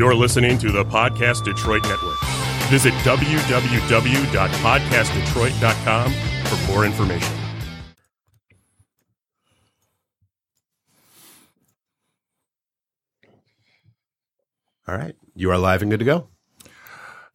You're listening to the Podcast Detroit Network. Visit www.podcastdetroit.com for more information. All right. You are live and good to go.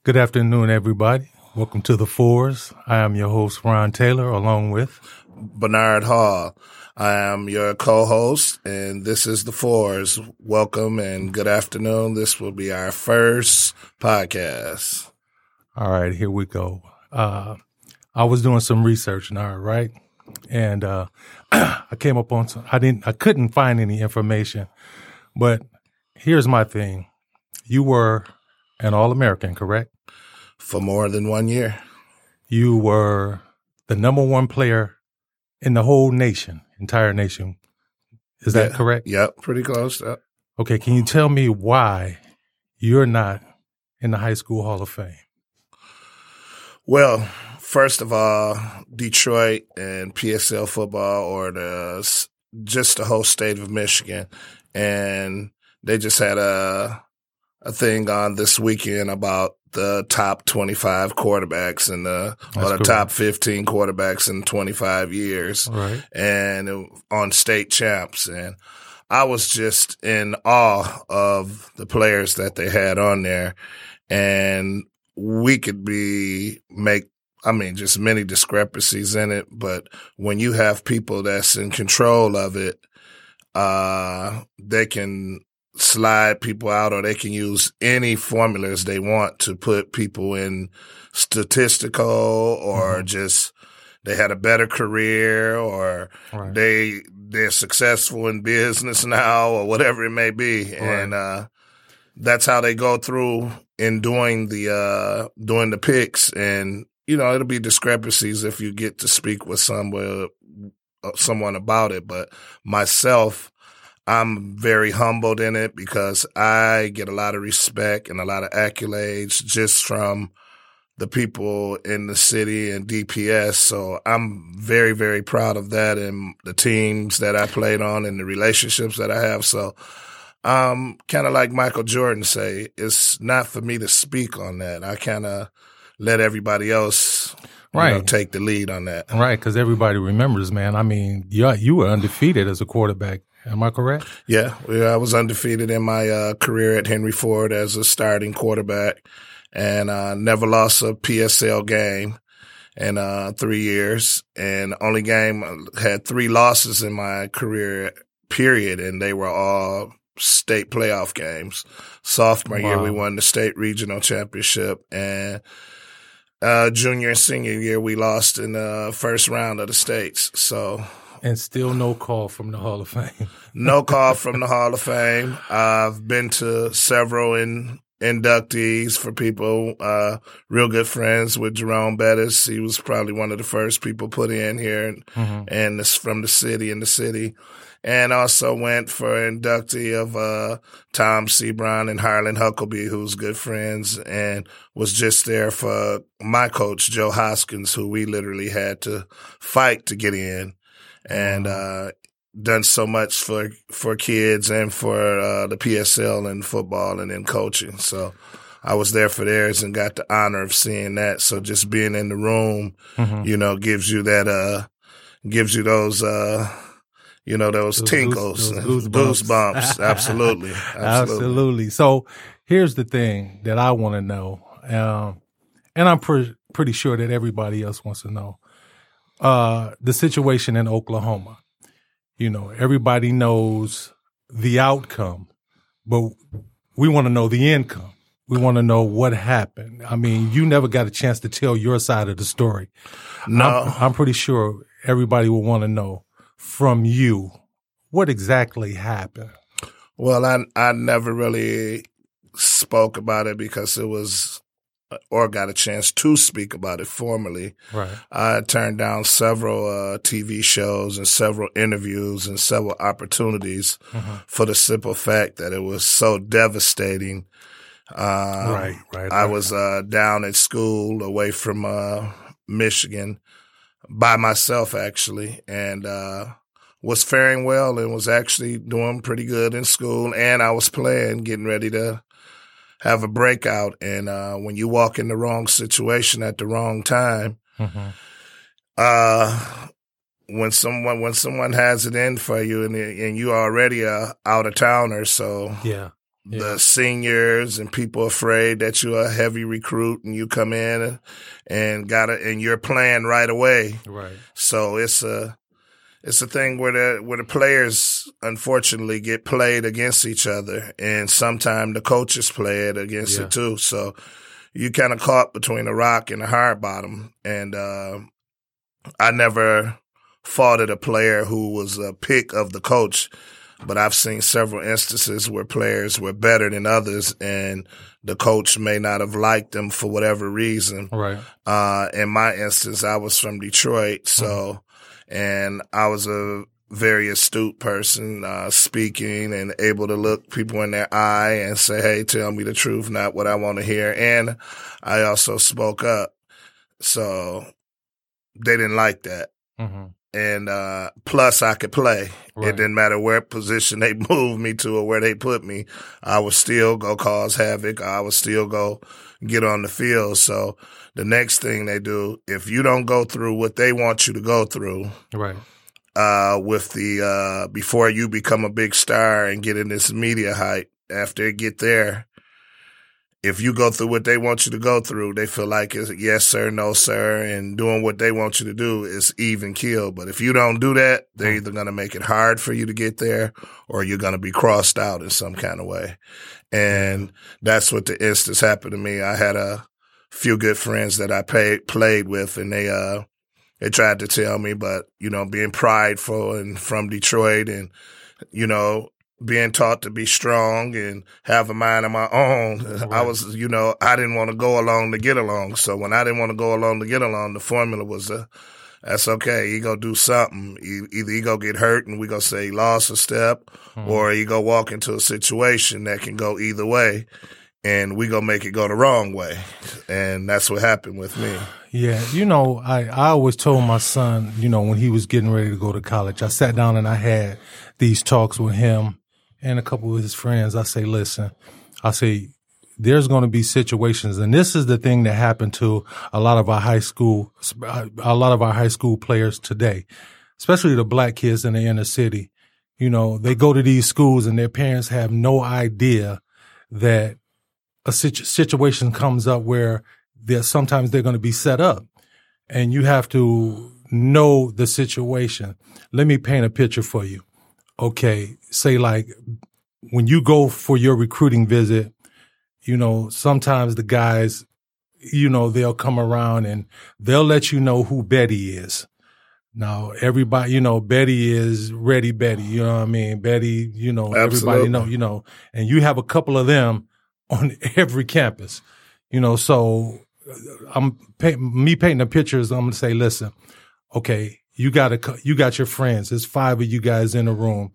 Good afternoon, everybody. Welcome to the Fours. I am your host, Ron Taylor, along with Bernard Hall. I am your co-host, and this is the Fours. Welcome and good afternoon. This will be our first podcast. All right, here we go. Uh, I was doing some research now, right? And uh, I came up on some. I didn't. I couldn't find any information, but here's my thing. You were an All American, correct? For more than one year. You were the number one player in the whole nation, entire nation. Is that Yeah. correct? Yep, pretty close. Yep. Okay, can you tell me why you're not in the High School Hall of Fame? Well, first of all, Detroit and PSL football, or the just the whole state of Michigan, and they just had a a thing on this weekend about the top 25 quarterbacks and the That's or the correct. top 15 quarterbacks in 25 years. Right. and it- on state champs. And I was just in awe of the players that they had on there. And we could be, make, I mean, just many discrepancies in it. But when you have people that's in control of it, uh, they can slide people out or they can use any formulas they want to put people in statistical or just they had a better career or right. they they're successful in business now or whatever it may be. And uh that's how they go through in doing the uh doing the picks. And you know it'll be discrepancies if you get to speak with someone uh, someone about it. But myself I'm very humbled in it because I get a lot of respect and a lot of accolades just from the people in the city and DPS. So I'm very, very proud of that and the teams that I played on and the relationships that I have. So, um, kind of like Michael Jordan say, it's not for me to speak on that. I kind of let everybody else, you know, Right. take the lead on that. Right, because everybody remembers, man. I mean, you you were undefeated as a quarterback. Am I correct? Yeah, yeah, I was undefeated in my uh, career at Henry Ford as a starting quarterback, and uh, never lost a PSL game in uh, three years. And only game uh, had three losses in my career period, and they were all state playoff games. Sophomore year, we won the state regional championship, and uh, junior and senior year, we lost in the first round of the states. So And still no call from the Hall of Fame. no call from the Hall of Fame. I've been to several in, inductees for people, uh, real good friends with Jerome Bettis. He was probably one of the first people put in here and, Mhm. and this from the city in the city. And also went for inductee of, uh, Tom Sebron and Harlan Huckleby, who's good friends and was just there for my coach, Joe Hoskins, who we literally had to fight to get in. And, uh, done so much for for kids and for uh, the PSL and football and in coaching. So I was there for theirs and got the honor of seeing that. So just being in the room, Mhm. you know, gives you that uh gives you those uh you know those, Those tinkles, those goosebumps. goosebumps. Absolutely, absolutely. Absolutely. So here's the thing that I want to know, um, and I'm pre- pretty sure that everybody else wants to know uh, the situation in Oklahoma. You know, everybody knows the outcome, but we want to know the income. We want to know what happened. I mean, you never got a chance to tell your side of the story. No, I'm, I'm pretty sure everybody will want to know from you what exactly happened. Well, I I never really spoke about it because it was or got a chance to speak about it formally. Right. I turned down several uh, TV shows and several interviews and several opportunities Mhm. for the simple fact that it was so devastating. Uh, right. Right. I right. was uh, down at school away from uh, Michigan by myself, actually, and uh, was faring well and was actually doing pretty good in school. And I was playing, getting ready to have a breakout. And uh, when you walk in the wrong situation at the wrong time, hmm uh, when someone when someone has it in for you and and you already a out of towner, so Yeah. Yeah. the seniors and people afraid that you're a heavy recruit and you come in and, and got it and you're playing right away. Right. So it's a it's a thing where the where the players unfortunately get played against each other, and sometimes the coaches play it against Yeah. it too. So you kind of caught between a rock and a hard bottom. And uh, I never fought at a player who was a pick of the coach, but I've seen several instances where players were better than others, and the coach may not have liked them for whatever reason. Right. Uh, in my instance, I was from Detroit, so, and I was a very astute person, uh, speaking and able to look people in their eye and say, Hey, tell me the truth, not what I want to hear. And I also spoke up. So they didn't like that. hmm And, uh, plus I could play. Right. It didn't matter where position they moved me to or where they put me. I would still go cause havoc. I would still go get on the field. So the next thing they do, if you don't go through what they want you to go through, Right. uh, with the, uh, before you become a big star and get in this media hype, after it get there, if you go through what they want you to go through, they feel like it's yes, sir, no, sir, and doing what they want you to do is even kill. But if you don't do that, they're either going to make it hard for you to get there or you're going to be crossed out in some kind of way. And that's what the instance happened to me. I had a few good friends that I played with and they, uh, they tried to tell me, but you know, being prideful and from Detroit and, you know, being taught to be strong and have a mind of my own. I was, you know, I didn't want to go along to get along. So when I didn't want to go along to get along, the formula was, uh, that's okay. He go do something. Either he go get hurt and we go say he lost a step or he go walk into a situation that can go either way and we go make it go the wrong way. And that's what happened with me. Yeah, you know, I, I always told my son, you know, when he was getting ready to go to college, I sat down and I had these talks with him and a couple of his friends. I say, listen, I say, there's going to be situations, and this is the thing that happened to a lot of our high school, a lot of our high school players today, especially the black kids in the inner city. You know, they go to these schools and their parents have no idea that a situ- situation comes up where they're sometimes they're going to be set up and you have to know the situation. Let me paint a picture for you. Okay. Say like when you go for your recruiting visit, you know, sometimes the guys, you know, they'll come around and they'll let you know who Betty is. Now, everybody, you know, Betty is ready Betty, you know what I mean? Betty, you know, everybody know, you know, and you have a couple of them on every campus, you know, so uh, I'm me painting the pictures. I'm gonna say, listen, okay, you got to you got your friends. There's five of you guys in the room.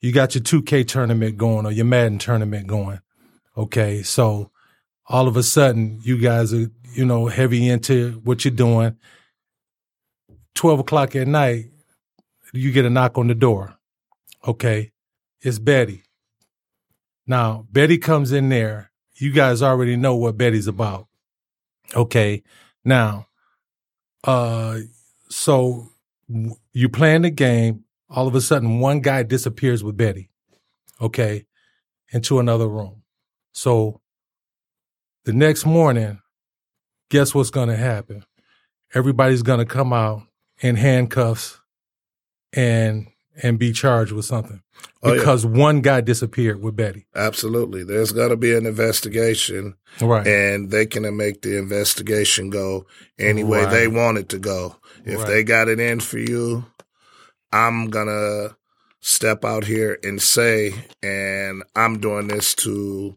You got your 2K tournament going or your Madden tournament going. Okay, so all of a sudden you guys are you know heavy into what you're doing. Twelve o'clock at night, you get a knock on the door. Okay, it's Betty. Now Betty comes in there. You guys already know what Betty's about. Okay, now, uh, so you playing the game. All of a sudden, one guy disappears with Betty. Okay, into another room. So the next morning, guess what's going to happen? Everybody's going to come out in handcuffs and and be charged with something Oh, yeah. because one guy disappeared with Betty. Absolutely. There's got to be an investigation Right. and they can make the investigation go any way Right. they want it to go. If Right. they got it in for you, I'm going to step out here and say, and I'm doing this to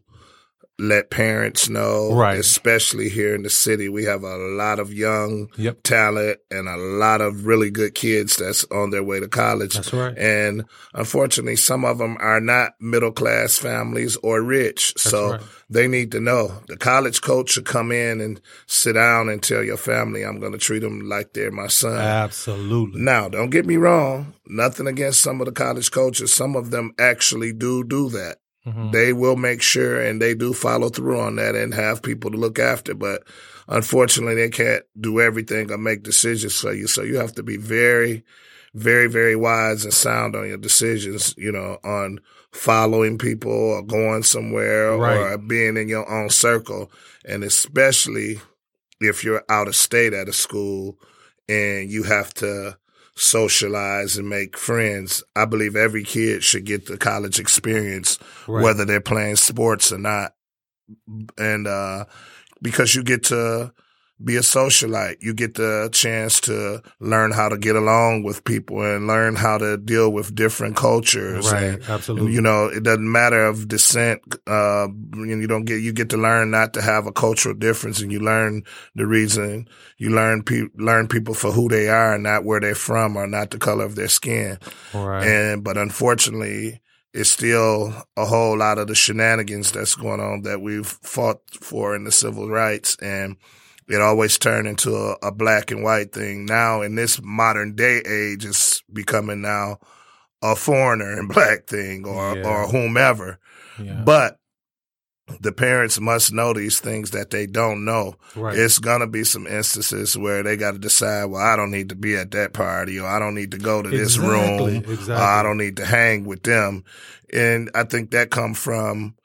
let parents know, Right. especially here in the city. We have a lot of young Yep. talent and a lot of really good kids that's on their way to college. That's right. And unfortunately, some of them are not middle class families or rich. so right. they need to know the college coach should come in and sit down and tell your family, I'm going to treat them like they're my son. Absolutely. Now, don't get me wrong. Nothing against some of the college coaches. Some of them actually do do that. Mhm. they will make sure and they do follow through on that and have people to look after. But unfortunately, they can't do everything or make decisions for you. So you have to be very, very, very wise and sound on your decisions, you know, on following people or going somewhere or being in your own circle. And especially if you're out of state at a school and you have to socialize and make friends. I believe every kid should get the college experience, Right. whether they're playing sports or not. And uh, because you get to be a socialite, you get the chance to learn how to get along with people and learn how to deal with different cultures. Right. And, Absolutely. you know, it doesn't matter of descent. Uh, you don't get, you get to learn not to have a cultural difference and you learn the reason you learn pe- learn people for who they are and not where they're from or not the color of their skin. right. And, but unfortunately, it's still a whole lot of the shenanigans that's going on that we've fought for in the civil rights. And it always turned into a, a black and white thing. Now in this modern day age, it's becoming now a foreigner and black thing or, Yeah. or whomever. yeah. But the parents must know these things that they don't know. right. It's gonna be some instances where they got to decide, well, I don't need to be at that party, or I don't need to go to this room, exactly. or I don't need to hang with them. And I think that come from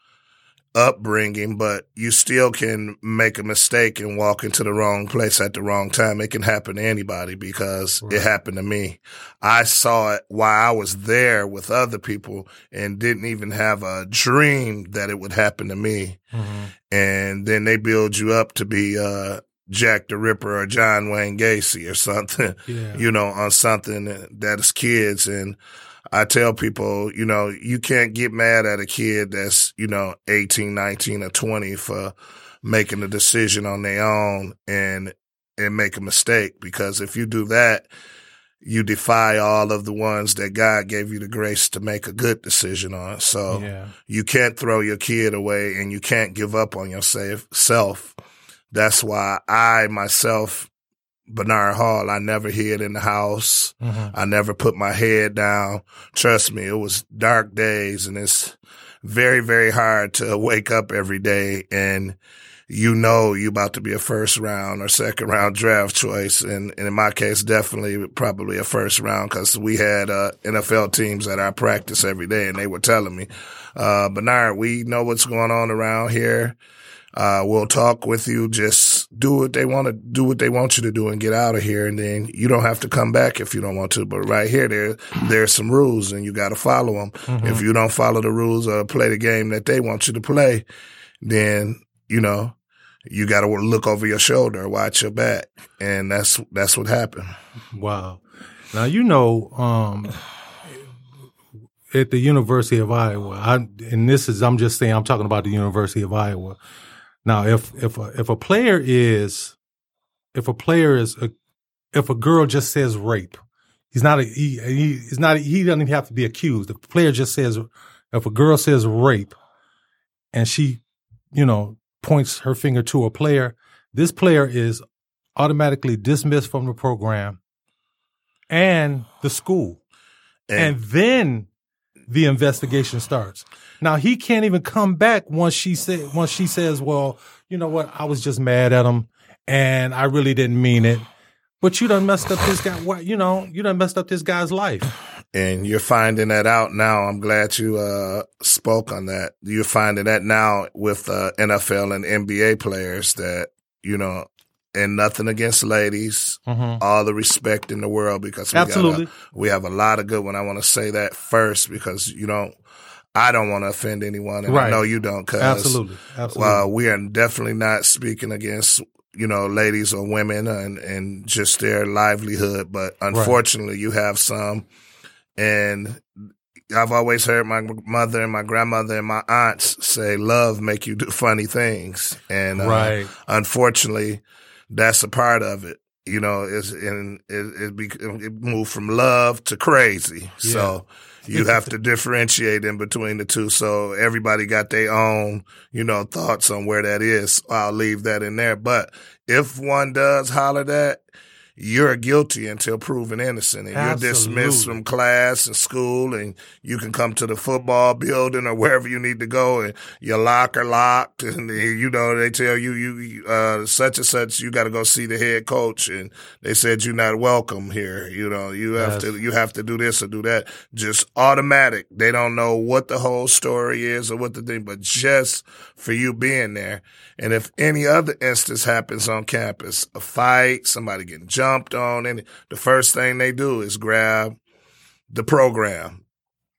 upbringing, but you still can make a mistake and walk into the wrong place at the wrong time. It can happen to anybody because Right. it happened to me. I saw it while I was there with other people and didn't even have a dream that it would happen to me Mhm. and then they build you up to be uh Jack the Ripper or John Wayne Gacy or something, Yeah. you know, on something that is kids. And I tell people, you know, you can't get mad at a kid that's, you know, 18, 19 or 20 for making a decision on their own and, and make a mistake. Because if you do that, you defy all of the ones that God gave you the grace to make a good decision on. So, yeah. you can't throw your kid away and you can't give up on yourself. That's why I myself, Bernard Hall, I never hid in the house. Mhm. I never put my head down. Trust me, it was dark days and it's very, very hard to wake up every day and you know you about to be a first round or second round draft choice. And, and in my case, definitely probably a first round because we had uh, NFL teams at our practice every day and they were telling me, uh, Bernard, we know what's going on around here. Uh, we'll talk with you. Just do what they want to do, what they want you to do, and get out of here. And then you don't have to come back if you don't want to. But right here, there there's some rules, and you got to follow them. If you don't follow the rules or play the game that they want you to play, then you know you got to look over your shoulder, watch your back, and that's that's what happened. Wow. Now you know, um, at the University of Iowa, I, and this is I'm just saying I'm talking about the University of Iowa. Now, if if a, if a player is if a player is a, if a girl just says rape, he's not a he, he he's not he doesn't even have to be accused. If a player just says if a girl says rape, and she, you know, points her finger to a player, this player is automatically dismissed from the program and the school. And, then the investigation starts. Now he can't even come back once she say once she says, "Well, you know what? I was just mad at him, and I really didn't mean it." But you done messed up this guy. You know? You done messed up this guy's life. and you're finding that out now. I'm glad you uh, spoke on that. You're finding that now with uh, NFL and NBA players that you know, and nothing against ladies, Mm-hmm. all the respect in the world because we Absolutely. got a, we have a lot of good one. I want to say that first because you don't. I don't want to offend anyone, and I know you don't. Cause, Absolutely. Absolutely. well, we are definitely not speaking against you know ladies or women and and just their livelihood, but unfortunately, you have some, and I've always heard my mother and my grandmother and my aunts say, "Love make you do funny things," and uh, right. unfortunately, that's a part of it. You know, it's and it it, be, it moved from love to crazy. So you have to differentiate in between the two. So everybody got their own, you know, thoughts on where that is. I'll leave that in there. But if one does holler that, you're guilty until proven innocent and you're dismissed from class and school and you can come to the football building or wherever you need to go and your locker locked and you know they tell you you uh such and such you got to go see the head coach and they said you're not welcome here you know you have Yes. to you have to do this or do that. Just automatic. They don't know what the whole story is or what the thing but just for you being there and if any other instance happens on campus, a fight, somebody getting jumped on, and the first thing they do is grab the program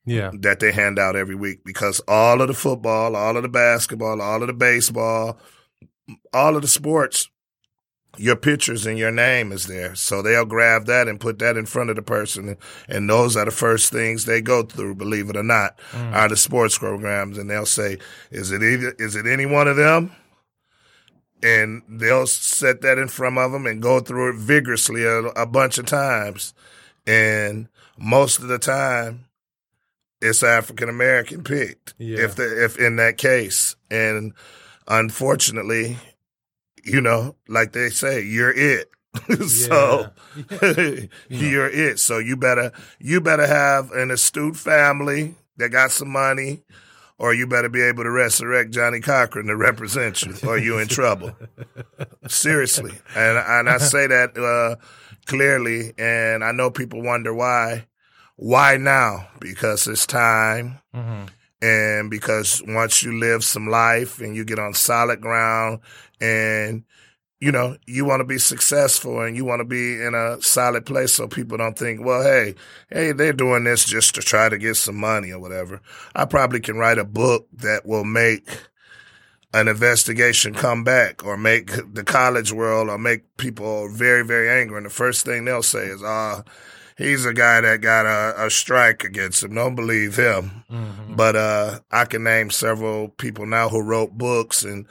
Yeah. that they hand out every week because all of the football, all of the basketball, all of the baseball, all of the sports, your pictures and your name is there. So they'll grab that and put that in front of the person. And those are the first things they go through, believe it or not, mm. are the sports programs. And they'll say, is it either, is it any one of them? And they'll set that in front of them and go through it vigorously a, a bunch of times. And most of the time, it's African American picked. Yeah. If the, if in that case, and unfortunately, you know, like they say, you're it. so you're it. So you better you better have an astute family that got some money, or you better be able to resurrect Johnnie Cochran to represent you, or you in trouble. Seriously, and and I say that uh, clearly, and I know people wonder why. Why now? Because it's time hmm and because once you live some life and you get on solid ground and you know you want to be successful and you want to be in a solid place so people don't think well hey hey they're doing this just to try to get some money or whatever. I probably can write a book that will make an investigation come back or make the college world or make people very very angry. And the first thing they'll say is ah he's a guy that got a, a strike against him. Don't believe him. Hmm but uh, I can name several people now who wrote books and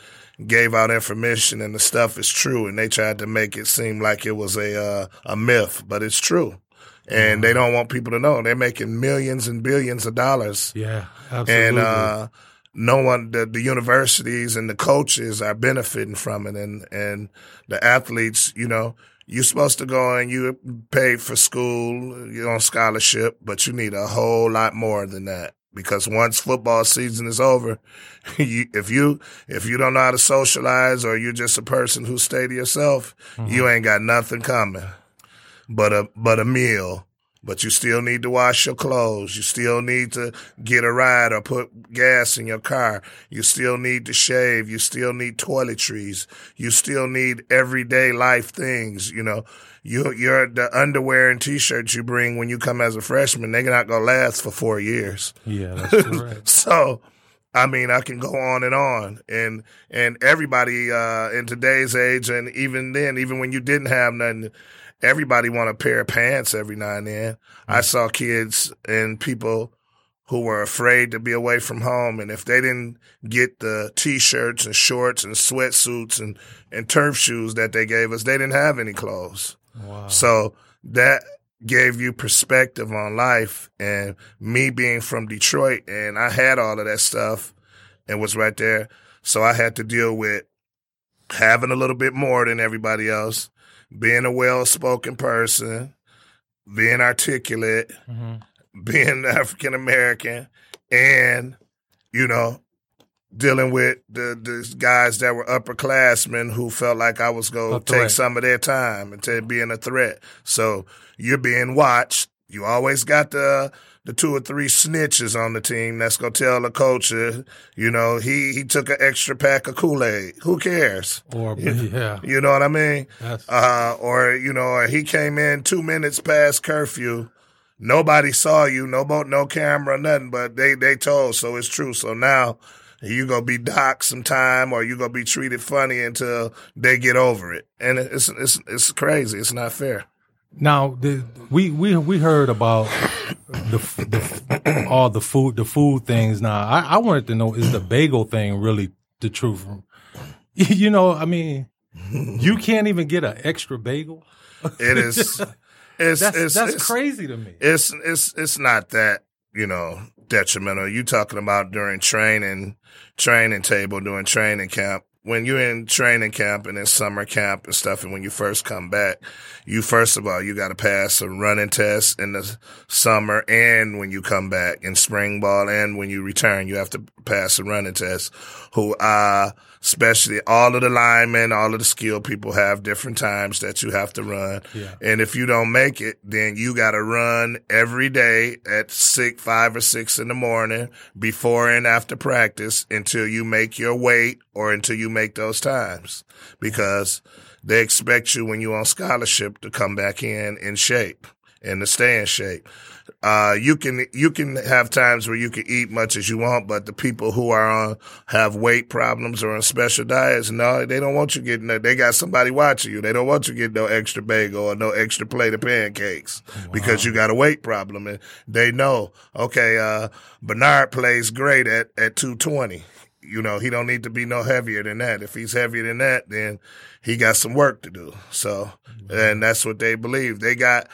gave out information, and the stuff is true. And they tried to make it seem like it was a uh, a myth, but it's true. And they don't want people to know they're making millions and billions of dollars. Yeah. Absolutely. And uh, no one, the, the universities and the coaches are benefiting from it, and and the athletes, you know, you're supposed to go and you pay for school, you're on scholarship, but you need a whole lot more than that because once football season is over, you, if you if you don't know how to socialize or you're just a person who stay to yourself, mm-hmm. you ain't got nothing coming but a but a meal. But you still need to wash your clothes. You still need to get a ride or put gas in your car. You still need to shave. You still need toiletries. You still need everyday life things. You know, you're the underwear and t-shirts you bring when you come as a freshman, they're not gonna last for four years. yeah, that's correct. So, I mean, I can go on and on, and and everybody uh, in today's age, and even then, even when you didn't have nothing, everybody want a pair of pants every now and then. I mm. saw kids and people who were afraid to be away from home, and if they didn't get the t-shirts and shorts and sweatsuits and and turf shoes that they gave us, they didn't have any clothes. Wow. So that gave you perspective on life and me being from Detroit and I had all of that stuff and was right there. So I had to deal with having a little bit more than everybody else, being a well spoken person, being articulate, hmm being African American, and, you know, dealing with the, the guys that were upperclassmen who felt like I was going to take some of their time and to being a threat. So you're being watched. You always got the the two or three snitches on the team that's gonna tell the coach, uh, you know, he he took an extra pack of Kool Aid. Who cares? Or yeah, You know what I mean? uh, or you know, or he came in two minutes past curfew. Nobody saw you, no boat, no camera, nothing. But they they told, so it's true. So now you gonna be docked some time, or you gonna be treated funny until they get over it. And it's it's it's crazy. It's not fair. Now, the, we we we heard about the, the all the food the food things. Now, I, I wanted to know is the bagel thing really the truth? You know, I mean, you can't even get an extra bagel. It is. It's That's it's, that's it's, crazy to me. It's it's it's not that you know detrimental. You talking about during training, training table during training camp. When you're in training camp and in summer camp and stuff, and when you first come back, you first of all you got to pass a running test in the summer, and when you come back in spring ball, and when you return, you have to pass a running test. Who uh especially all of the linemen, all of the skilled people have different times that you have to run. Yeah. And if you don't make it, then you got to run every day at six, five or six in the morning before and after practice until you make your weight or until you make those times because they expect you when you're on scholarship to come back in in shape and to stay in shape. Uh, you can, you can have times where you can eat much as you want, but the people who are on, have weight problems or on special diets, no, they don't want you getting that. They got somebody watching you. They don't want you getting no extra bagel or no extra plate of pancakes because you got a weight problem and they know, okay, uh, Bernard plays great at, at 220 you know, he don't need to be no heavier than that. If he's heavier than that, then he got some work to do. So, and that's what they believe. They got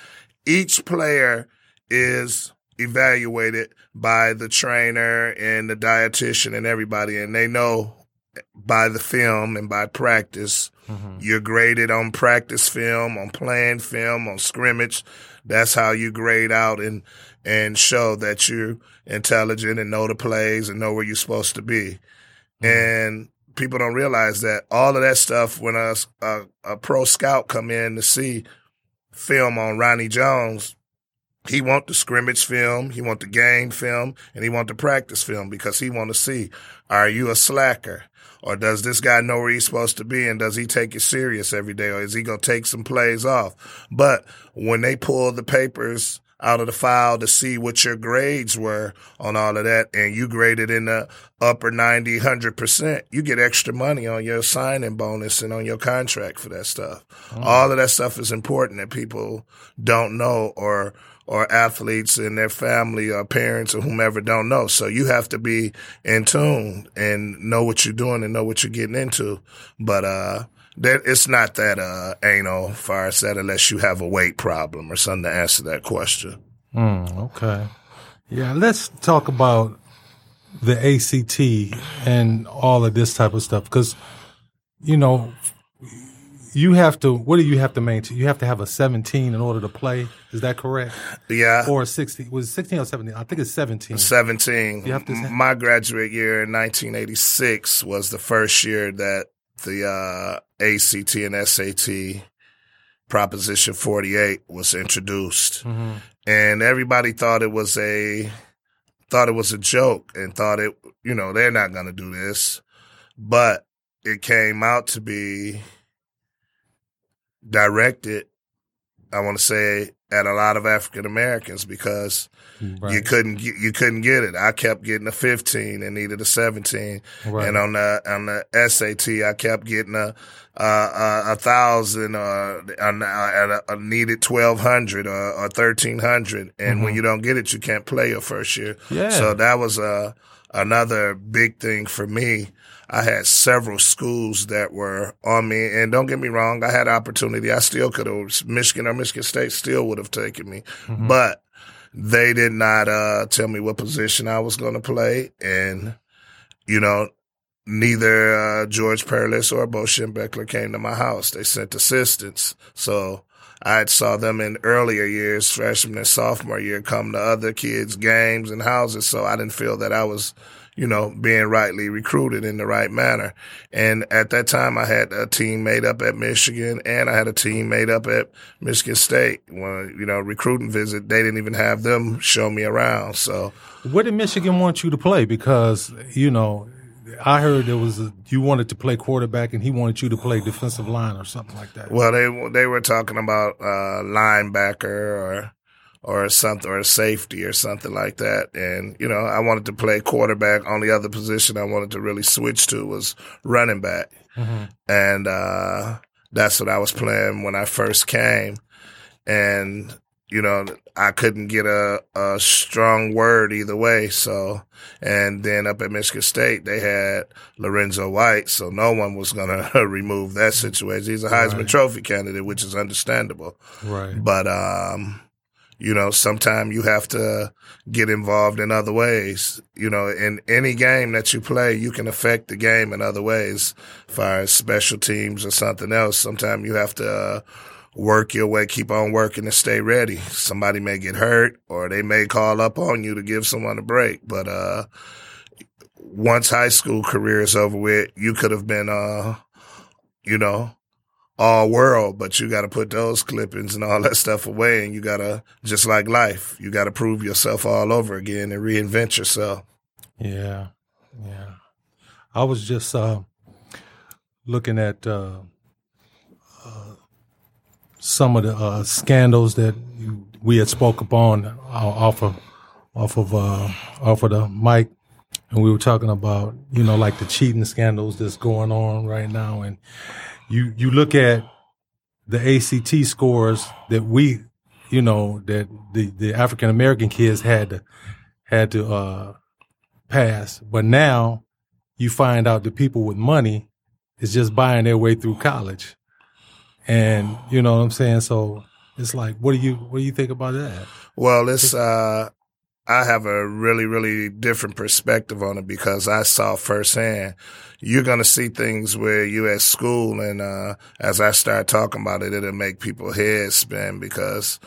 each player is evaluated by the trainer and the dietitian and everybody, and they know by the film and by practice. Mm-hmm. You're graded on practice film, on playing film, on scrimmage. That's how you grade out and and show that you're intelligent and know the plays and know where you're supposed to be. Mm-hmm. And people don't realize that all of that stuff when a, a, a pro scout come in to see film on Ronnie Jones, he want the scrimmage film, he want the game film, and he want the practice film because he want to see, are you a slacker? Or does this guy know where he's supposed to be and does he take it serious every day or is he going to take some plays off? But when they pull the papers out of the file to see what your grades were on all of that and you graded in the upper 90, 100%, you get extra money on your signing bonus and on your contract for that stuff. Mm. All of that stuff is important that people don't know or or athletes and their family or parents or whomever don't know. So you have to be in tune and know what you're doing and know what you're getting into. But uh that it's not that uh anal as that unless you have a weight problem or something to answer that question. Mm, okay. Yeah, let's talk about the ACT and all of this type of stuff because, you know, you have to. What do you have to maintain? You have to have a 17 in order to play. Is that correct? Yeah. Or a 16? Was it 16 or 17? I think it's 17. 17. You have to- My graduate year in 1986 was the first year that the uh, ACT and SAT Proposition 48 was introduced. Mm-hmm. And everybody thought it was a thought it was a joke and thought it, you know, they're not going to do this. But it came out to be directed, I want to say, at a lot of African Americans because you couldn't get, you couldn't get it. I kept getting a 15 and needed a 17. Right. And on the on the SAT, I kept getting a a, a, a thousand or I, I needed 1200 or, or 1300. And when you don't get it, you can't play your first year. Mm-hmm. Yeah. So that was uh, another big thing for me. I had several schools that were on me, and don't get me wrong, I had opportunity. I still could have Michigan or Michigan State still would have taken me, but they did not uh, tell me what position I was going to play, and you know, neither uh, George Perles or Bo Schembechler came to my house. They sent assistants, so I had saw them in earlier years, freshman and sophomore year, come to other kids' games and houses. So I didn't feel that I was, you know, being rightly recruited in the right manner. And at that time, I had a team made up at Michigan and I had a team made up at Michigan State. When, you know, recruiting visit, they didn't even have them show me around. So Where did Michigan want you to play? Because you know, I heard there was a, you wanted to play quarterback, and he wanted you to play defensive line or something like that. Well, they they were talking about uh, linebacker or or something or a safety or something like that, and you know I wanted to play quarterback. Only other position I wanted to really switch to was running back, and uh, that's what I was playing when I first came, and you know I couldn't get a, a strong word either way. So, and then up at Michigan State they had Lorenzo White, so no one was gonna remove that situation. He's a Heisman Right. Trophy candidate, which is understandable. right. But um, you know, sometimes you have to get involved in other ways. You know, in any game that you play, you can affect the game in other ways, as far as special teams or something else. Sometimes you have to uh, work your way, keep on working and stay ready. Somebody may get hurt or they may call up on you to give someone a break. But, uh, once high school career is over with, you could have been, uh, you know, all world, but you got to put those clippings and all that stuff away. And you got to, just like life, you got to prove yourself all over again and reinvent yourself. Yeah. Yeah. I was just, uh, looking at, uh, uh, some of the uh, scandals that we had spoke upon uh, off of off of uh, off of the mic, and we were talking about you know like the cheating scandals that's going on right now, and you you look at the ACT scores that we you know that the the African American kids had to had to uh, pass, but now you find out the people with money is just buying their way through college and you know what I'm saying. So it's like, what do you what do you think about that? Well, it's uh, I have a really really different perspective on it because I saw firsthand. You're gonna see things where you at school, and uh, as I start talking about it, it'll make people heads spin because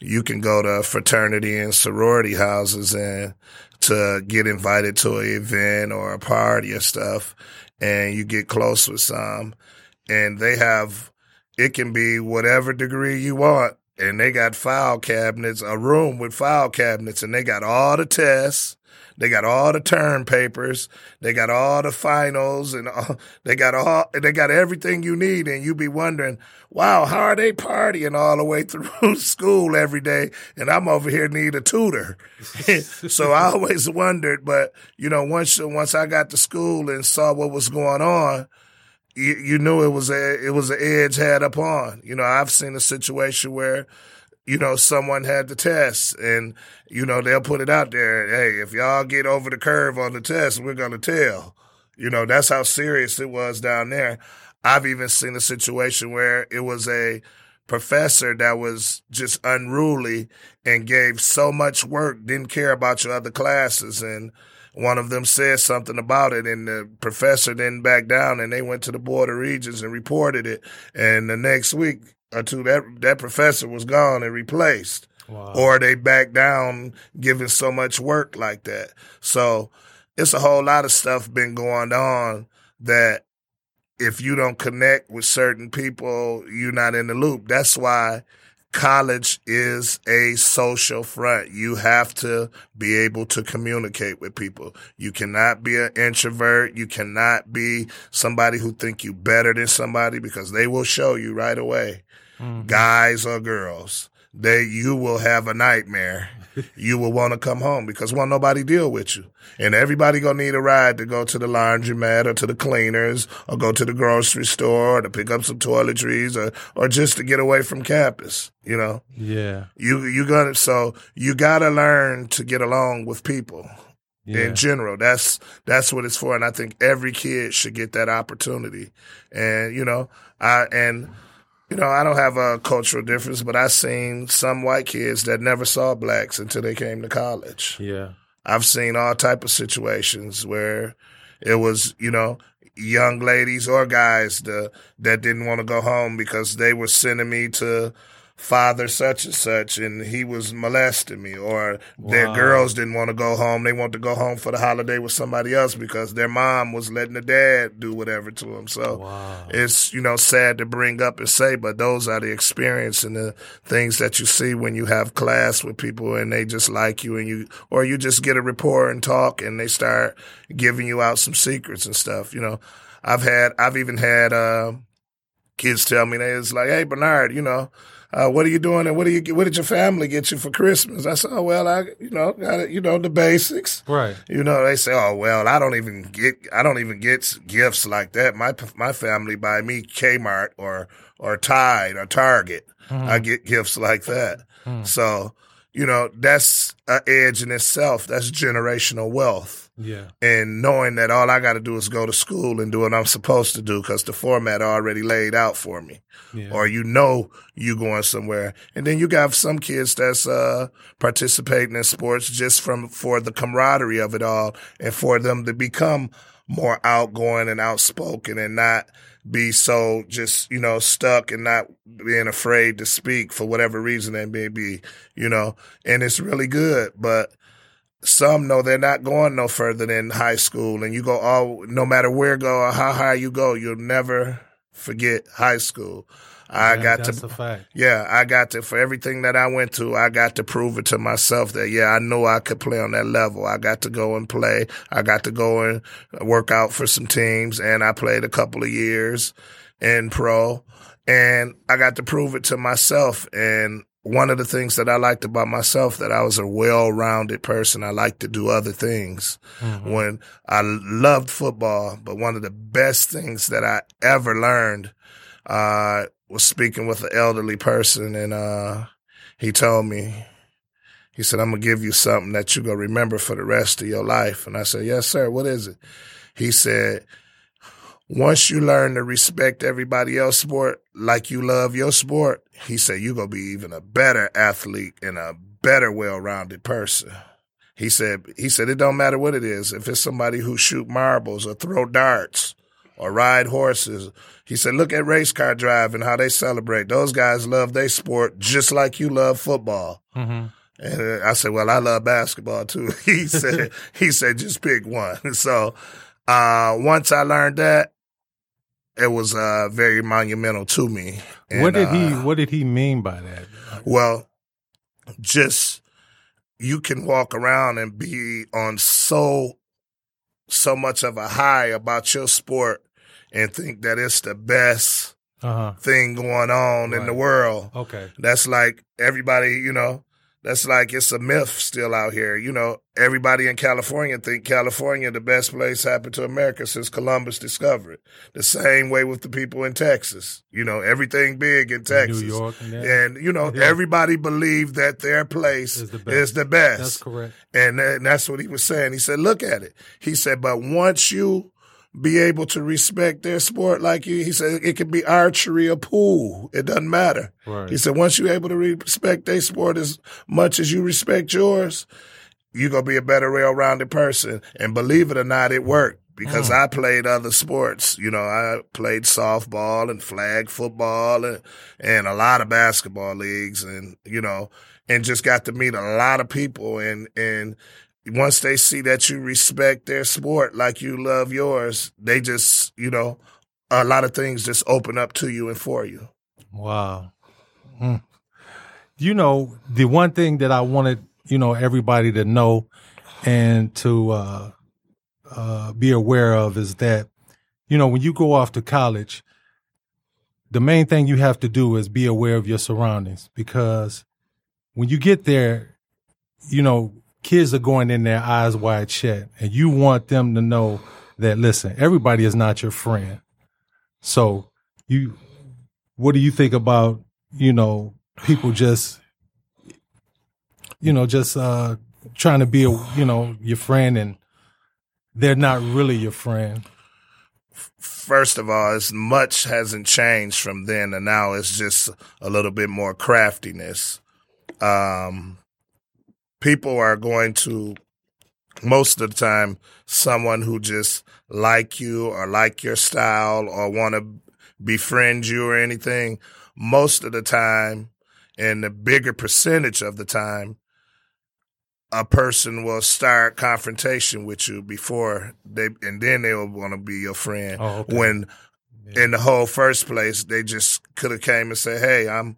you can go to fraternity and sorority houses and to get invited to an event or a party or stuff, and you get close with some, and they have it can be whatever degree you want. And they got file cabinets, a room with file cabinets, and they got all the tests. They got all the term papers. They got all the finals and all, they got all, they got everything you need. And you be wondering, wow, how are they partying all the way through school every day? And I'm over here need a tutor. so I always wondered, but you know, once, once I got to school and saw what was going on, you, you knew it was a it was an edge had upon. You know, I've seen a situation where you know, someone had the test and, you know, they'll put it out there. Hey, if y'all get over the curve on the test, we're going to tell. You know, that's how serious it was down there. I've even seen a situation where it was a professor that was just unruly and gave so much work, didn't care about your other classes. And, one of them said something about it and the professor didn't back down and they went to the board of regents and reported it. And the next week or two, that, that professor was gone and replaced. Wow. Or they back down giving so much work like that. So it's a whole lot of stuff been going on that if you don't connect with certain people, you're not in the loop. That's why college is a social front. You have to be able to communicate with people. You cannot be an introvert. You cannot be somebody who think you better than somebody because they will show you right away. Mm-hmm. Guys or girls, they, you will have a nightmare you will want to come home because won't nobody deal with you. And everybody gonna need a ride to go to the laundromat or to the cleaners or go to the grocery store or to pick up some toiletries or, or just to get away from campus, you know? Yeah. You, you gonna, so you gotta learn to get along with people. Yeah. In general, that's that's what it's for, and I think every kid should get that opportunity. And you know, I and you know, I don't have a cultural difference, but I've seen some white kids that never saw blacks until they came to college. Yeah. I've seen all type of situations where it was, you know, young ladies or guys the, that didn't want to go home because they were sending me to father such and such and he was molesting me or wow. their girls didn't want to go home they want to go home for the holiday with somebody else because their mom was letting the dad do whatever to them so wow. it's you know sad to bring up and say but those are the experience and the things that you see when you have class with people and they just like you and you or you just get a rapport and talk and they start giving you out some secrets and stuff you know i've had i've even had uh kids tell me they was like hey bernard you know uh, what are you doing and what do you what did your family get you for Christmas? I said, oh well, I you know got it, you know the basics, right? You know they say, oh well, I don't even get I don't even get gifts like that. My my family buy me Kmart or or Tide or Target. Mm-hmm. I get gifts like that. Mm-hmm. So you know that's an edge in itself. That's generational wealth. Yeah. and knowing that all I got to do is go to school and do what I'm supposed to do because the format already laid out for me, Yeah. or you know you going somewhere, and then you got some kids that's uh, participating in sports just from for the camaraderie of it all, and for them to become more outgoing and outspoken and not be so just you know stuck and not being afraid to speak for whatever reason that may be, you know, and it's really good, but some know they're not going no further than high school and you go all no matter where go or how high you go you'll never forget high school. I That- got to yeah i got to for everything that i went to i got to prove it to myself that yeah i knew i could play on that level. I got to go and play. I got to go and work out for some teams and i played a couple of years in pro and i got to prove it to myself and one of the things that I liked about myself that I was a well-rounded person. I liked to do other things. Mhm. When I loved football, but one of the best things that I ever learned uh, was speaking with an elderly person, and uh, he told me, he said, "I'm gonna give you something that you're gonna remember for the rest of your life." And I said, "Yes, sir. What is it?" He said, once you learn to respect everybody else's sport like you love your sport, he said you're gonna be even a better athlete and a better well-rounded person. He said he said it don't matter what it is. If it's somebody who shoot marbles or throw darts or ride horses, he said look at race car driving how they celebrate. Those guys love their sport just like you love football. Mhm. And uh, I said, well, I love basketball too. He said, he said, just pick one. So, uh, once I learned that, it was, uh, very monumental to me. And, what did he uh, What did he mean by that? well, just you can walk around and be on so so much of a high about your sport and think that it's the best Uh huh. thing going on in the world. Okay. That's like everybody, you know, that's like it's a myth still out here. You know, everybody in California think California the best place happened to America since Columbus discovered it. The same way with the people in Texas. You know, everything big in Texas. New York and. And you know, Yeah. everybody believed that their place Is is the the best. best. That's correct. And, and that's what he was saying. He said, look at it. He said, but once you be able to respect their sport like you, he said, it could be archery or pool. It doesn't matter. Right. He said, once you're able to respect their sport as much as you respect yours, you're going to be a better, well-rounded person. And believe it or not, it worked because mm. I played other sports. You know, I played softball and flag football and, and a lot of basketball leagues and, you know, and just got to meet a lot of people and, and once they see that you respect their sport like you love yours, they just, you know, a lot of things just open up to you and for you. Wow. Hmm. You know, the one thing that I wanted, you know, everybody to know and to uh, uh, be aware of is that, you know, when you go off to college, the main thing you have to do is be aware of your surroundings because when you get there, you know, kids are going in there eyes wide shut, and you want them to know that, listen, everybody is not your friend. So, you what do you think about you know people just you know just uh trying to be a you know your friend and they're not really your friend First of all, as much hasn't changed from then and now. It's just a little bit more craftiness. Um, people are going to most of the time someone who just like you or like your style or want to befriend you or anything. Most of the time, and the bigger percentage of the time, a person will start confrontation with you before they, and then they'll want to be your friend. Oh, okay. When in the whole first place, they just could have came and said, "Hey, I'm,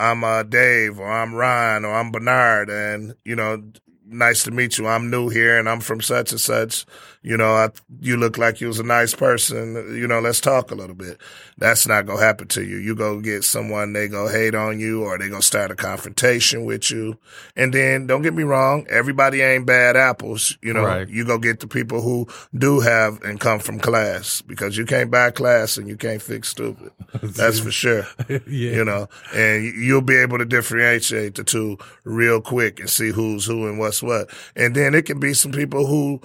I'm uh, Dave, or I'm Ryan, or I'm Bernard, and you know, nice to meet you. I'm new here, and I'm from such and such. You know, I, you look like you was a nice person. You know, let's talk a little bit. That's not gonna happen to you. You go get someone, they go hate on you, or they gonna start a confrontation with you. And then, don't get me wrong, everybody ain't bad apples. You know, Right. you go get the people who do have and come from class because you can't buy class and you can't fix stupid. That's for sure yeah you know, and you'll be able to differentiate the two real quick and see who's who and what's what. And then it can be some people who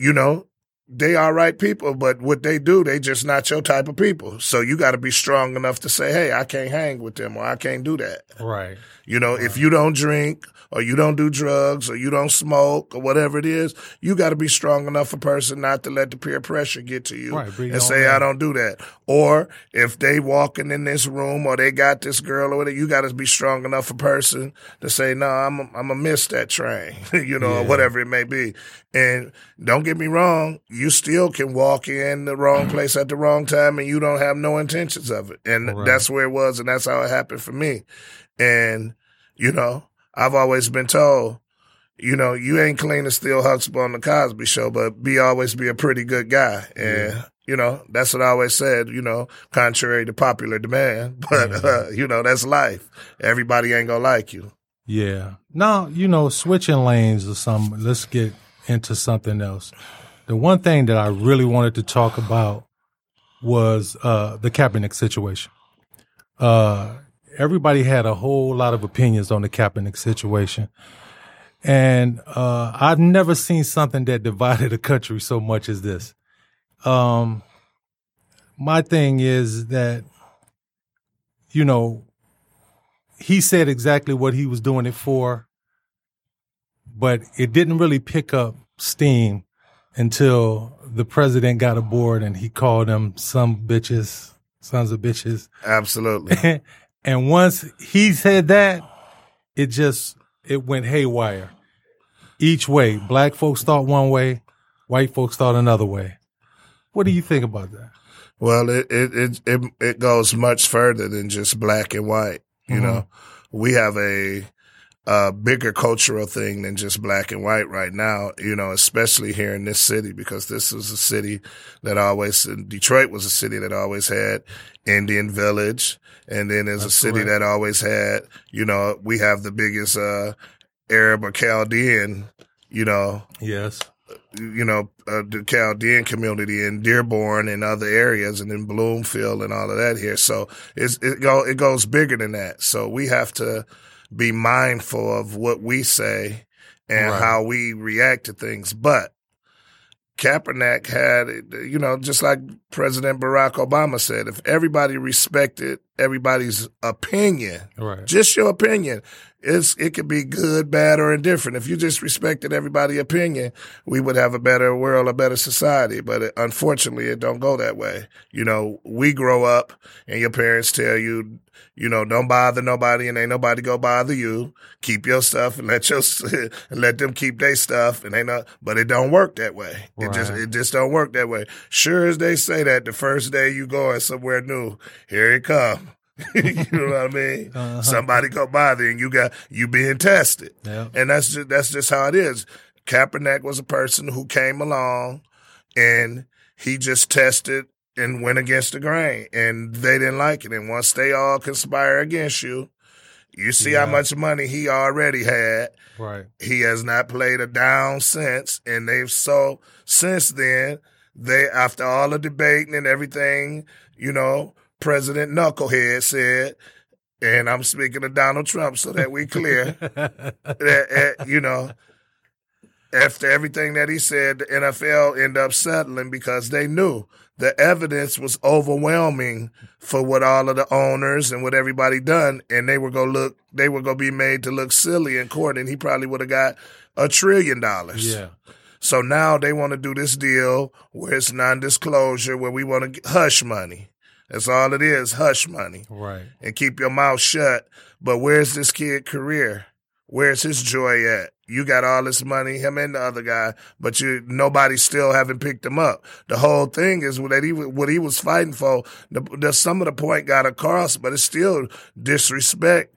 you know, they are right people, but what they do, they just not your type of people. So you got to be strong enough to say, "Hey, I can't hang with them, or I can't do that." Right. You know, if you don't drink or you don't do drugs or you don't smoke or whatever it is, you got to be strong enough a person not to let the peer pressure get to you Right, and say. I don't do that. Or if they walking in this room or they got this girl or whatever, you got to be strong enough a person to say, no, I'm, I'm going to miss that train, you know, or whatever it may be. And don't get me wrong, you still can walk in the wrong place at the wrong time and you don't have no intentions of it. And Right. that's where it was. And that's how it happened for me. And, you know, I've always been told, you know, you ain't clean as Cliff Huxtable on the Cosby Show, but be always be a pretty good guy. And, you know, that's what I always said, you know, contrary to popular demand. But, Yeah. uh, you know, that's life. Everybody ain't gonna like you. Yeah. Now, you know, switching lanes or something, let's get into something else. The one thing that I really wanted to talk about was uh, the Kaepernick situation. Uh, everybody had a whole lot of opinions on the Kaepernick situation. And uh, I've never seen something that divided a country so much as this. Um, my thing is that, you know, he said exactly what he was doing it for, but it didn't really pick up steam until the president got aboard and he called them some bitches, sons of bitches. Absolutely. and once he said that, it just it went haywire. Each way, black folks thought one way, white folks thought another way. What do you think about that? Well, it, it, it, it, it goes much further than just black and white. You Mhm. know, we have a, a bigger cultural thing than just black and white right now, you know, especially here in this city, because this was a city that always, Detroit was a city that always had Indian village. And then there's a city correct. that always had, you know, we have the biggest, uh, Arab or Chaldean, you know, Yes. you know, uh, the Chaldean community in Dearborn and other areas and in Bloomfield and all of that here. So it's, it go, it goes bigger than that. So we have to be mindful of what we say and Right. how we react to things. But Kaepernick had, you know, just like President Barack Obama said, if everybody respected everybody's opinion, Right. just your opinion. It's it could be good, bad, or indifferent. If you just respected everybody's opinion, we would have a better world, a better society. But it, unfortunately, it don't go that way. You know, we grow up, and your parents tell you, you know, don't bother nobody, and ain't nobody go bother you. Keep your stuff and let your and let them keep their stuff, and they not. But it don't work that way. It just it just don't work that way. Sure as they say that the first day you going somewhere new, here it come. you know what I mean? Uh-huh. Somebody go bother, and you got you being tested. Yeah. And that's just that's just how it is. Kaepernick was a person who came along and he just tested and went against the grain and they didn't like it. And once they all conspire against you, you see how much money he already had. Right. He has not played a down since, and they've so since then they after all the debating and everything, you know, President Knucklehead said, and I'm speaking of Donald Trump so that we clear that uh, you know. After everything that he said, the NFL ended up settling because they knew the evidence was overwhelming for what all of the owners and what everybody done, and they were gonna look, they were gonna be made to look silly in court, and he probably would have got a trillion dollars. yeah. So now they want to do this deal where it's non-disclosure, where we want to hush money. That's all it is, hush money, Right. and keep your mouth shut. But where's this kid career? Where's his joy at? You got all this money, him and the other guy, but you nobody still haven't picked him up. The whole thing is that he what he was fighting for. The, the some of the point got across, but it's still disrespect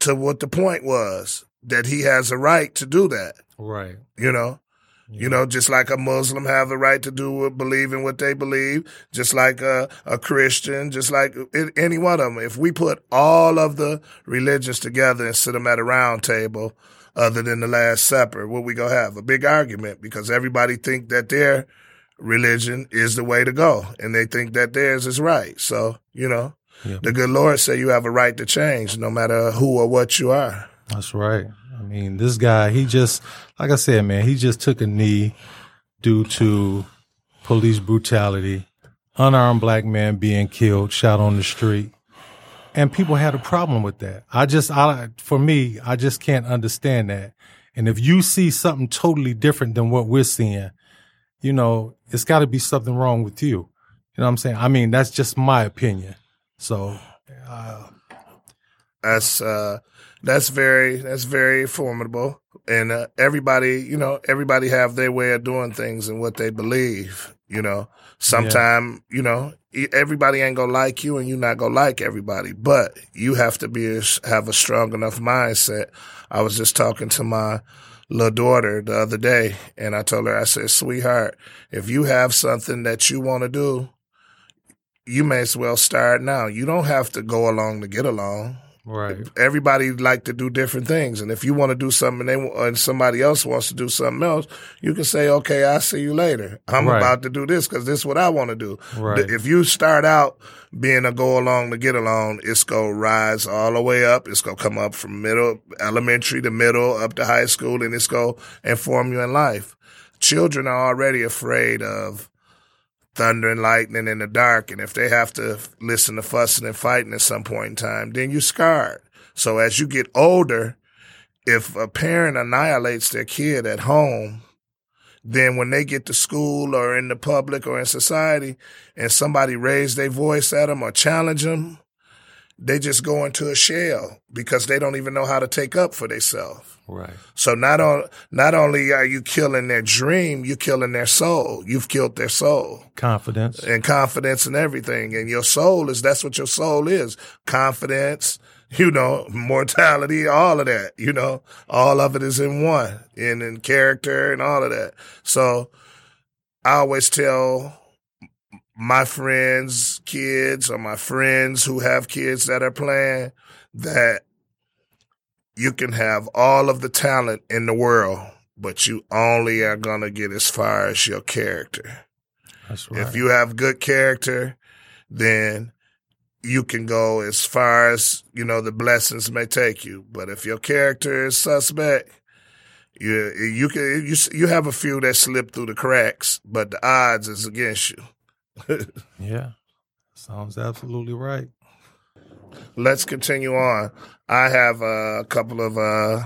to what the point was that he has a right to do that. Right. You know, you know, just like a Muslim have the right to do what, believe in what they believe, just like a, a Christian, just like any one of them. If we put all of the religions together and sit them at a round table, other than the Last Supper, what we gonna have? A big argument because everybody think that their religion is the way to go, and they think that theirs is right. So, you know, Yeah. the good Lord say you have a right to change, no matter who or what you are. That's right. I mean, this guy, he just, like I said, man, he just took a knee due to police brutality, unarmed black man being killed, shot on the street. And people had a problem with that. I just, I, for me, I just can't understand that. And if you see something totally different than what we're seeing, you know, it's got to be something wrong with you. You know what I'm saying? I mean, that's just my opinion. So, uh, that's uh, that's very that's very formidable, and uh, everybody, you know, everybody have their way of doing things and what they believe. You know, sometime, yeah. you know, everybody ain't gonna like you, and you're not gonna like everybody, but you have to be have a strong enough mindset. I was just talking to my little daughter the other day, and I told her, I said, sweetheart, if you have something that you want to do, you may as well start now. You don't have to go along to get along. Right. Everybody like to do different things, and if you want to do something, and, they, and somebody else wants to do something else, you can say, "Okay, I'll see you later. I'm right. about to do this because this is what I want to do." Right. If you start out being a go along to get along, it's gonna rise all the way up. It's gonna come up from middle, elementary to middle, up to high school, and it's gonna inform you in life. Children are already afraid of thunder and lightning in the dark. And if they have to listen to fussing and fighting at some point in time, then you're scarred. So as you get older, if a parent annihilates their kid at home, then when they get to school or in the public or in society and somebody raise their voice at them or challenge them, they just go into a shell because they don't even know how to take up for themselves. Right. So not on not only are you killing their dream, you're killing their soul. You've killed their soul. Confidence. And confidence and everything. And your soul is that's what your soul is. Confidence, you know, mortality, all of that, you know, all of it is in one. And in character and all of that. So I always tell my friends, kids, or my friends who have kids that are playing that you can have all of the talent in the world, but you only are going to get as far as your character. That's right. If you have good character, then you can go as far as, you know, the blessings may take you. But if your character is suspect, you, you can, you, you have a few that slip through the cracks, but the odds is against you. yeah. Sounds absolutely right. Let's continue on. I have a couple of uh,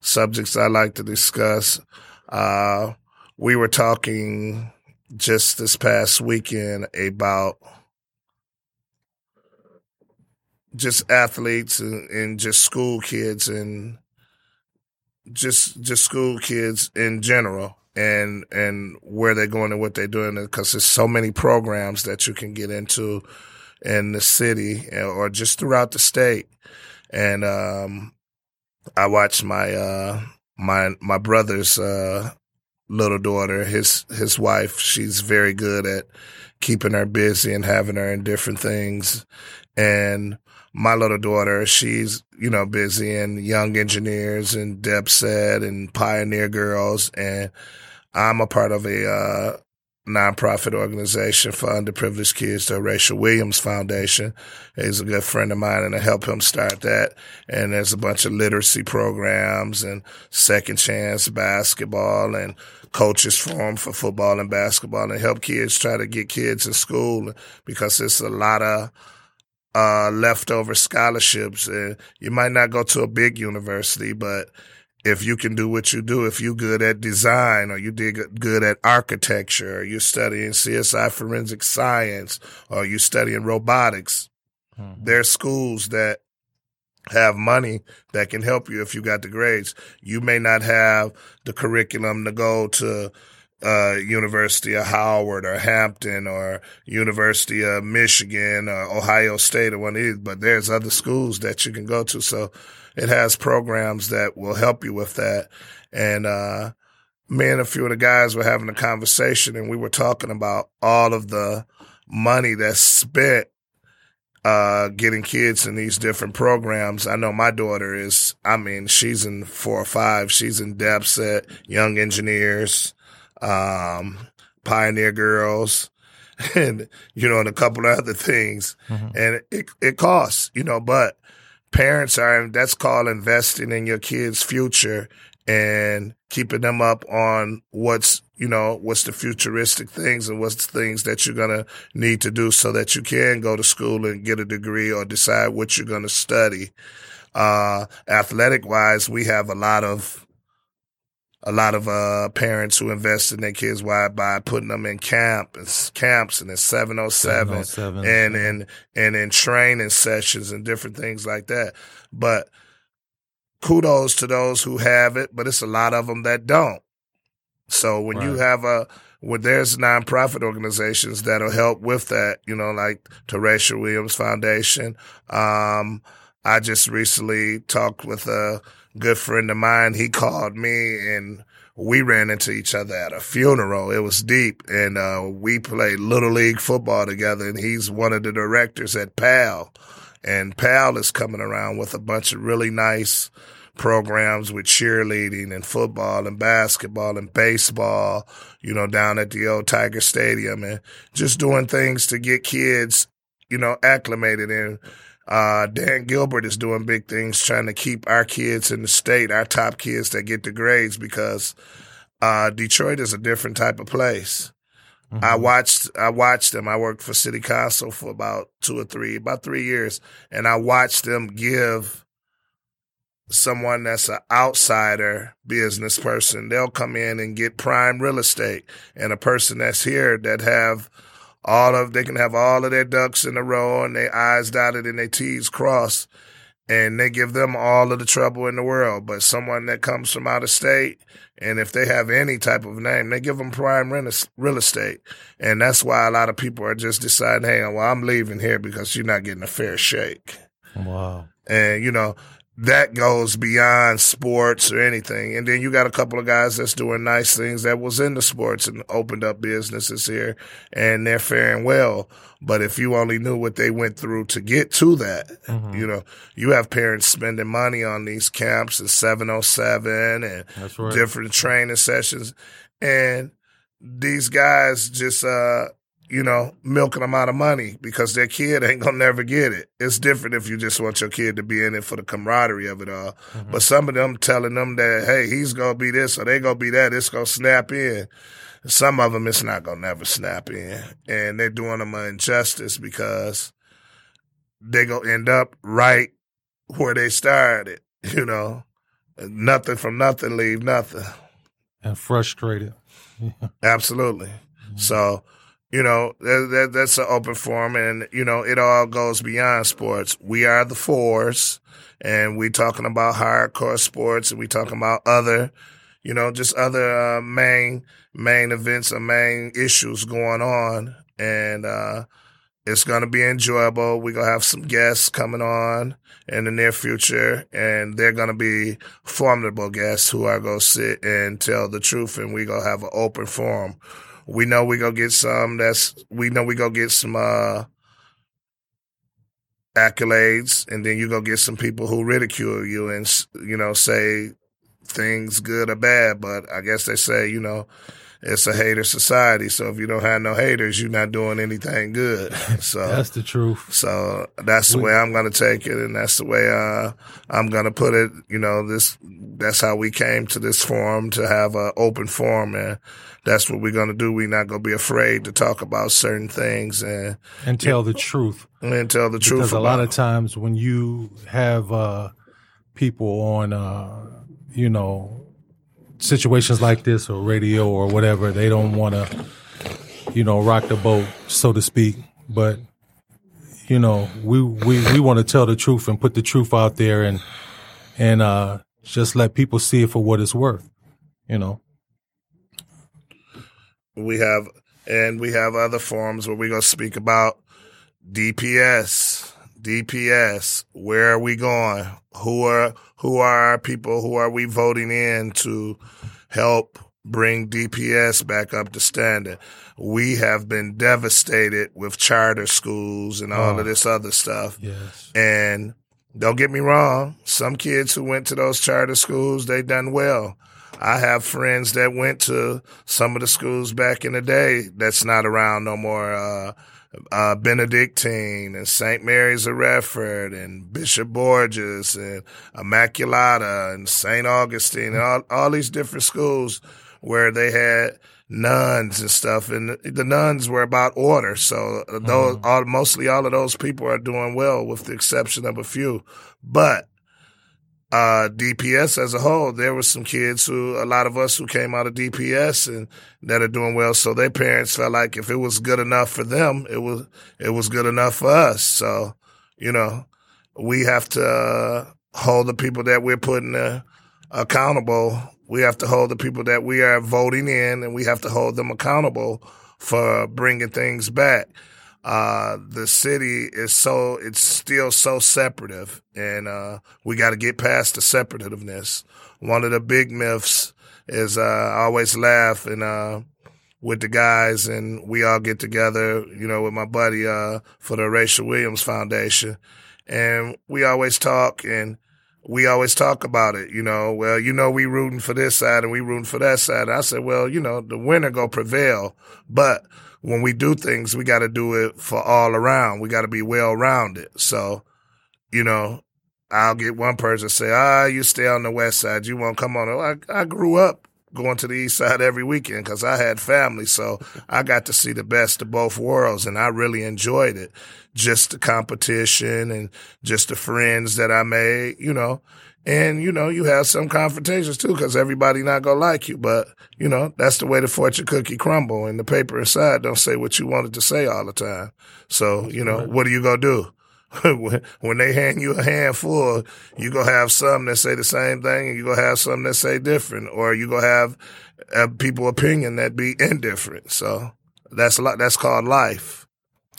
subjects I like to discuss. Uh, we were talking just this past weekend about just athletes and, and, just school kids and just just school kids in general and and where they're going and what they're doing because there's so many programs that you can get into in the city or just throughout the state and um, I watched my uh, my my brother's uh, little daughter, his his wife. She's very good at keeping her busy and having her in different things. And my little daughter, she's you know busy in young engineers and DAPCEP and Pioneer Girls, and I'm a part of a uh, nonprofit organization for underprivileged kids, the Rachel Williams Foundation. He's a good friend of mine and I help him start that. And there's a bunch of literacy programs and second chance basketball and coaches forum for football and basketball and help kids try to get kids in school because there's a lot of uh, leftover scholarships. And you might not go to a big university, but if you can do what you do, if you're good at design or you did good at architecture or you're studying CSI forensic science or you're studying robotics, mm-hmm. there are schools that have money that can help you if you got the grades. You may not have the curriculum to go to uh, University of Howard or Hampton or University of Michigan or Ohio State or one of these, but there's other schools that you can go to. So it has programs that will help you with that. And, uh, me and a few of the guys were having a conversation and we were talking about all of the money that's spent uh, getting kids in these different programs. I know my daughter is, I mean, she's in four or five. She's in DAPCEP Young Engineers, um, Pioneer Girls, and, you know, and a couple of other things. Mm-hmm. And it, it costs, you know, but parents are, that's called investing in your kid's future and keeping them up on what's, you know, what's the futuristic things and what's the things that you're going to need to do so that you can go to school and get a degree or decide what you're going to study. Uh, athletic wise, we have a lot of a lot of uh, parents who invest in their kids why by putting them in camp and camps and in 707, 707 and and and in training sessions and different things like that. But kudos to those who have it, but it's a lot of them that don't. So when right. you have a when there's nonprofit organizations that'll help with that, you know, like Teresa Williams Foundation. Um, I just recently talked with a good friend of mine. He called me and we ran into each other at a funeral. It was deep and, uh, we played little league football together and he's one of the directors at PAL and PAL is coming around with a bunch of really nice programs with cheerleading and football and basketball and baseball, you know, down at the old Tiger Stadium and just doing things to get kids, you know, acclimated and uh, Dan Gilbert is doing big things trying to keep our kids in the state, our top kids that get the grades because, uh, Detroit is a different type of place. Mm-hmm. I watched, I watched them. I worked for city council for about two or three, about three years and I watched them give someone that's an outsider business person. They'll come in and get prime real estate and a person that's here that have all of they can have all of their ducks in a row and their I's dotted and their T's crossed, and they give them all of the trouble in the world. But someone that comes from out of state, and if they have any type of name, they give them prime real estate, and that's why a lot of people are just deciding, hey, well, I'm leaving here because you're not getting a fair shake. Wow. And you know, that goes beyond sports or anything. And then you got a couple of guys that's doing nice things that was in the sports and opened up businesses here and they're faring well. But if you only knew what they went through to get to that, mm-hmm. you know, you have parents spending money on these camps and 707 and right. different training sessions. And these guys just, uh, you know, milking them out of money because their kid ain't gonna never get it. It's different if you just want your kid to be in it for the camaraderie of it all. Mm-hmm. But some of them telling them that, hey, he's gonna be this or they gonna be that, it's gonna snap in. Some of them, it's not gonna never snap in. And they're doing them an injustice because they gonna end up right where they started, you know. Nothing from nothing leave nothing. And frustrated. Absolutely. Mm-hmm. So, you know, that, that, that's an open forum and, you know, it all goes beyond sports. We are the fours and we talking about hardcore sports and we talking about other, you know, just other, uh, main, main events or main issues going on. And, uh, it's to be enjoyable. We're to have some guests coming on in the near future and they're to be formidable guests who are to sit and tell the truth and going to have an open forum we know we go get some that's we know we go get some uh accolades and then you go get some people who ridicule you and you know say things good or bad but i guess they say you know it's a hater society. So if you don't have no haters, you're not doing anything good. So that's the truth. So that's the we, way I'm going to take it. And that's the way, uh, I'm going to put it. You know, this, that's how we came to this forum to have an open forum. And that's what we're going to do. We're not going to be afraid to talk about certain things and, and tell the truth and tell the truth. Because a lot of times when you have, uh, people on, uh, you know, situations like this or radio or whatever, they don't want to, you know, rock the boat, so to speak. But you know, we we we want to tell the truth and put the truth out there and and uh, just let people see it for what it's worth. You know, we have and we have other forums where we're gonna speak about DPS. DPS, where are we going? Who are who are our people? Who are we voting in to help bring DPS back up to standard? We have been devastated with charter schools and all oh, of this other stuff. Yes. And don't get me wrong, some kids who went to those charter schools, they done well. I have friends that went to some of the schools back in the day that's not around no more. Uh, uh, Benedictine and St. Mary's of Redford and Bishop Borgess and Immaculata and St. Augustine and all, all these different schools where they had nuns and stuff. And the nuns were about order. So those, all, mostly all of those people are doing well with the exception of a few. But uh, DPS as a whole, there were some kids who, a lot of us who came out of DPS and that are doing well. So their parents felt like if it was good enough for them, it was, it was good enough for us. So, you know, we have to uh, hold the people that we're putting uh, accountable. We have to hold the people that we are voting in and we have to hold them accountable for bringing things back uh, the city is so, it's still so separative and, uh, we got to get past the separativeness. One of the big myths is, uh, I always laugh and, uh, with the guys and we all get together, you know, with my buddy, uh, for the Rachel Williams Foundation. And we always talk and we always talk about it, you know, well, you know, we rooting for this side and we rooting for that side. And I said, well, you know, the winner go prevail, but when we do things, we got to do it for all around. We got to be well rounded. So, you know, I'll get one person say, ah, you stay on the west side. You won't come on. I, I grew up going to the east side every weekend because I had family. So I got to see the best of both worlds and I really enjoyed it. Just the competition and just the friends that I made, you know, and, you know, you have some confrontations too, cause everybody not gonna like you. But, you know, that's the way the fortune cookie crumble and the paper inside don't say what you wanted to say all the time. So, you know, what are you gonna do? when they hand you a handful, you're gonna have some that say the same thing and you're gonna have some that say different, or you're gonna have uh, people opinion that be indifferent. So that's a lot, that's called life.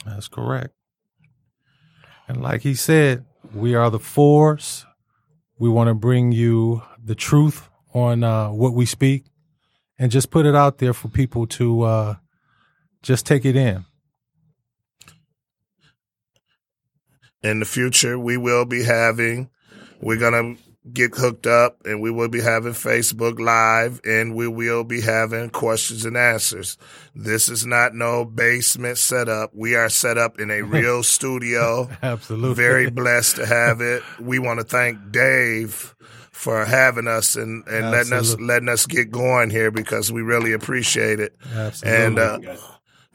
That's correct. And like he said, we are the Fours we want to bring you the truth on uh, what we speak and just put it out there for people to uh, just take it in. In the future, we will be having, we're going to get hooked up and we will be having Facebook live and we will be having questions and answers. This is not no basement setup. We are set up in a real studio. Absolutely. Very blessed to have it. We want to thank Dave for having us and, and letting us letting us get going here because we really appreciate it. Absolutely. And uh,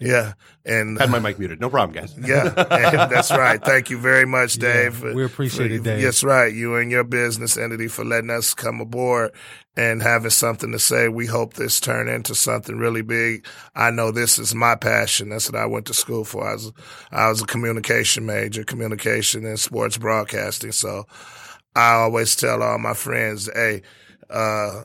yeah, and Had my mic muted. No problem, guys. yeah, and that's right. Thank you very much, Dave. we appreciate it, Dave. That's right. You and your business entity for letting us come aboard and having something to say. We hope this turn into something really big. I know this is my passion. That's what I went to school for. I was, I was a communication major, communication and sports broadcasting. So I always tell all my friends, hey, uh,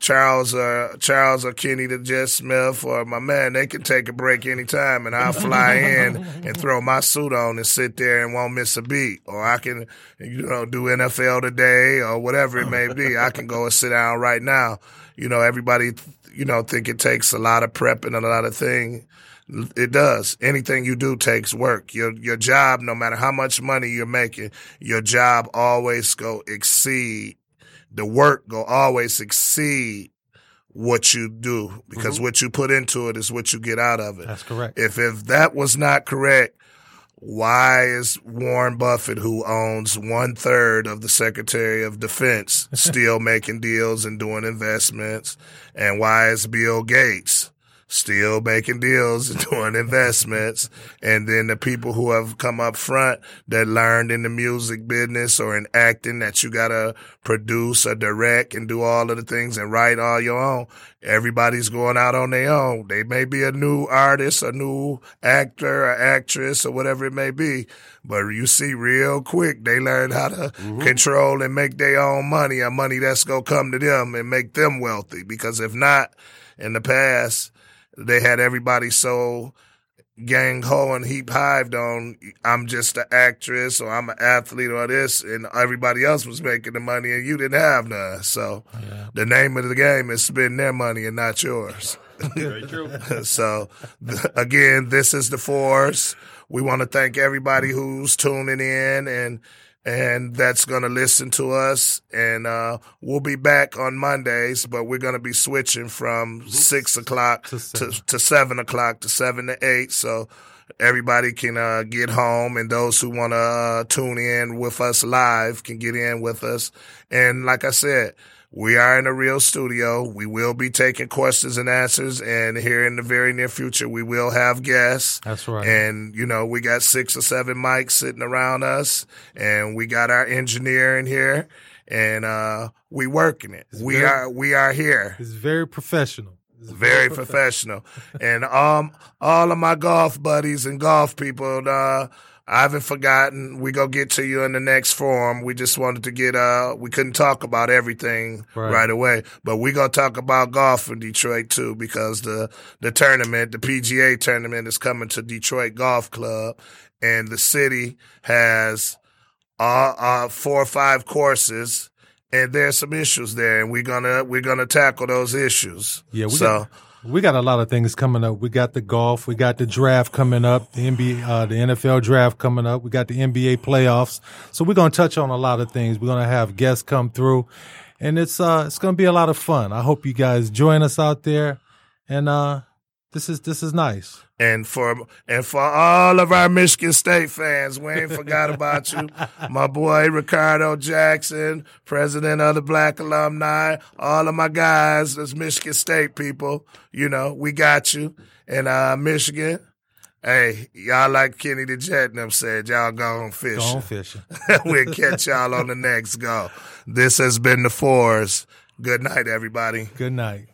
Charles or Charles or Kenny the Jet Smith or my man, they can take a break anytime and I'll fly in and throw my suit on and sit there and won't miss a beat. Or I can, you know, do NFL today or whatever it may be. I can go and sit down right now. You know, everybody, you know, think it takes a lot of prep and a lot of thing. It does. Anything you do takes work. Your your job, no matter how much money you're making, your job always go exceed the work will always exceed what you do because mm-hmm. what you put into it is what you get out of it. That's correct. If if that was not correct, why is Warren Buffett, who owns one third of the Secretary of Defense, still making deals and doing investments? And why is Bill Gates still making deals and doing investments. And then the people who have come up front that learned in the music business or in acting that you gotta produce or direct and do all of the things and write all your own. Everybody's going out on their own. They may be a new artist, a new actor or actress or whatever it may be. But you see real quick, they learn how to mm-hmm. control and make their own money, a money that's to come to them and make them wealthy. Because if not, in the past, they had everybody so gang ho and heap hived on I'm just an actress or I'm an athlete or this and everybody else was making the money and you didn't have none. So yeah. the name of the game is spend their money and not yours. Very true. so th- again, this is the Fours. We want to thank everybody who's tuning in and and that's going to listen to us. And uh, we'll be back on Mondays, but we're going to be switching from six o'clock To to, seven. to, seven o'clock to seven to eight. So everybody can uh, get home, and those who want to uh, tune in with us live can get in with us. And like I said, we are in a real studio. We will be taking questions and answers, and here in the very near future, we will have guests. That's right. And, you know, we got six or seven mics sitting around us, and we got our engineer in here, and uh, we working it. we very- are we are here. It's very professional. It's Very professional. and um all of my golf buddies and golf people, uh, I haven't forgotten. We go get to you in the next forum. We just wanted to get uh we couldn't talk about everything Right. right, away. But we gonna talk about golf in Detroit too, because the the tournament, the PGA tournament is coming to Detroit Golf Club and the city has uh, uh four or five courses and there's some issues there and we're gonna we're gonna tackle those issues. Yeah, we so got we got a lot of things coming up. We got the golf, we got the draft coming up, the NBA, uh, the NFL draft coming up. We got the NBA playoffs. So we're gonna touch on a lot of things. We're gonna have guests come through, and it's uh it's gonna be a lot of fun. I hope you guys join us out there, and uh this is this is nice. And for and for all of our Michigan State fans, we ain't forgot about you. My boy Ricardo Jackson, president of the Black Alumni, all of my guys, that's Michigan State people. You know, we got you. And uh Michigan, hey, y'all like Kenny the Jet and them said, y'all go on Go on fishing. we'll catch y'all on the next go. This has been the Fours. Good night, everybody. Good night.